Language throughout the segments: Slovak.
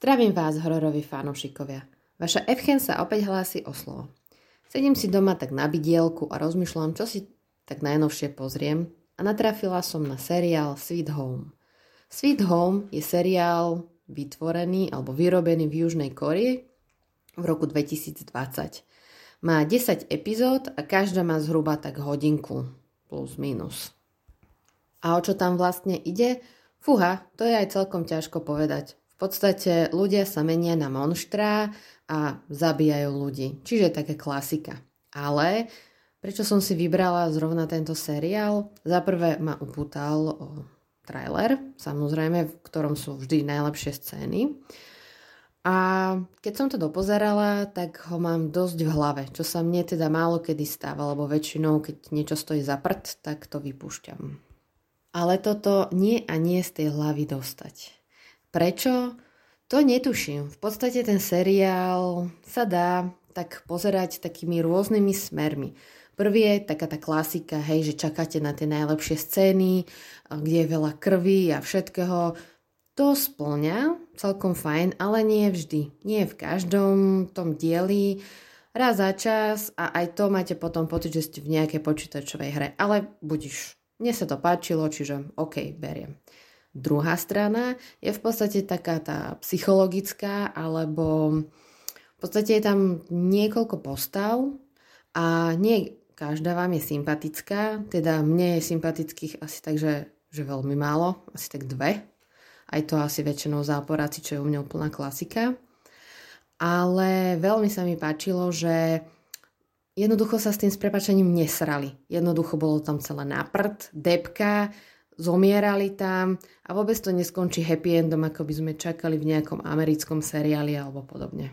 Zdravím vás, hororoví fanúšikovia. Vaša Evchen sa opäť hlási o slovo. Sedím si doma tak na bidielku a rozmýšľam, čo si tak najnovšie pozriem a natrafila som na seriál Sweet Home. Sweet Home je seriál vytvorený alebo vyrobený v Južnej Korii v roku 2020. Má 10 epizód a každá má zhruba tak hodinku plus minus. A o čo tam vlastne ide? Fúha, to je aj celkom ťažko povedať podstate ľudia sa menia na monštrá a zabíjajú ľudí. Čiže také klasika. Ale prečo som si vybrala zrovna tento seriál? Za prvé ma upútal o trailer, samozrejme, v ktorom sú vždy najlepšie scény. A keď som to dopozerala, tak ho mám dosť v hlave, čo sa mne teda málo kedy stáva, lebo väčšinou, keď niečo stojí za prd, tak to vypúšťam. Ale toto nie a nie z tej hlavy dostať. Prečo? To netuším. V podstate ten seriál sa dá tak pozerať takými rôznymi smermi. Prvý je taká tá klasika, hej, že čakáte na tie najlepšie scény, kde je veľa krvi a všetkého. To splňa celkom fajn, ale nie vždy. Nie v každom tom dieli. Raz za čas a aj to máte potom pocit, že ste v nejakej počítačovej hre. Ale budiš. Mne sa to páčilo, čiže OK, beriem. Druhá strana je v podstate taká tá psychologická, alebo v podstate je tam niekoľko postav a nie každá vám je sympatická, teda mne je sympatických asi tak, že, veľmi málo, asi tak dve. Aj to asi väčšinou záporáci, čo je u mňa úplná klasika. Ale veľmi sa mi páčilo, že jednoducho sa s tým sprepačením nesrali. Jednoducho bolo tam celé naprd, depka, zomierali tam a vôbec to neskončí happy endom, ako by sme čakali v nejakom americkom seriáli alebo podobne.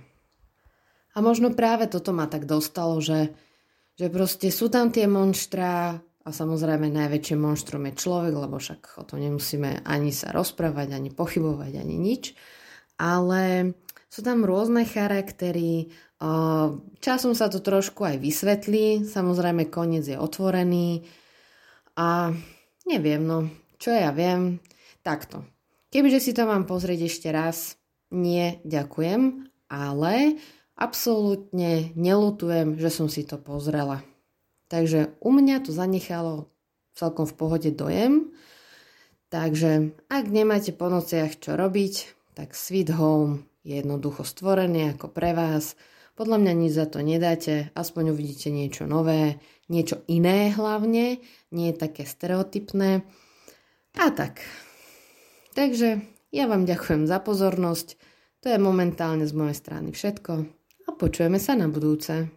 A možno práve toto ma tak dostalo, že, že proste sú tam tie monštrá a samozrejme najväčšie monštrum je človek, lebo však o tom nemusíme ani sa rozprávať, ani pochybovať, ani nič. Ale sú tam rôzne charaktery, časom sa to trošku aj vysvetlí, samozrejme koniec je otvorený a Neviem, no, čo ja viem. Takto. Kebyže si to mám pozrieť ešte raz, nie, ďakujem, ale absolútne nelutujem, že som si to pozrela. Takže u mňa to zanechalo celkom v pohode dojem. Takže ak nemáte po nociach čo robiť, tak Sweet Home je jednoducho stvorený ako pre vás. Podľa mňa nič za to nedáte, aspoň uvidíte niečo nové, niečo iné hlavne, nie je také stereotypné. A tak. Takže ja vám ďakujem za pozornosť. To je momentálne z mojej strany všetko a počujeme sa na budúce.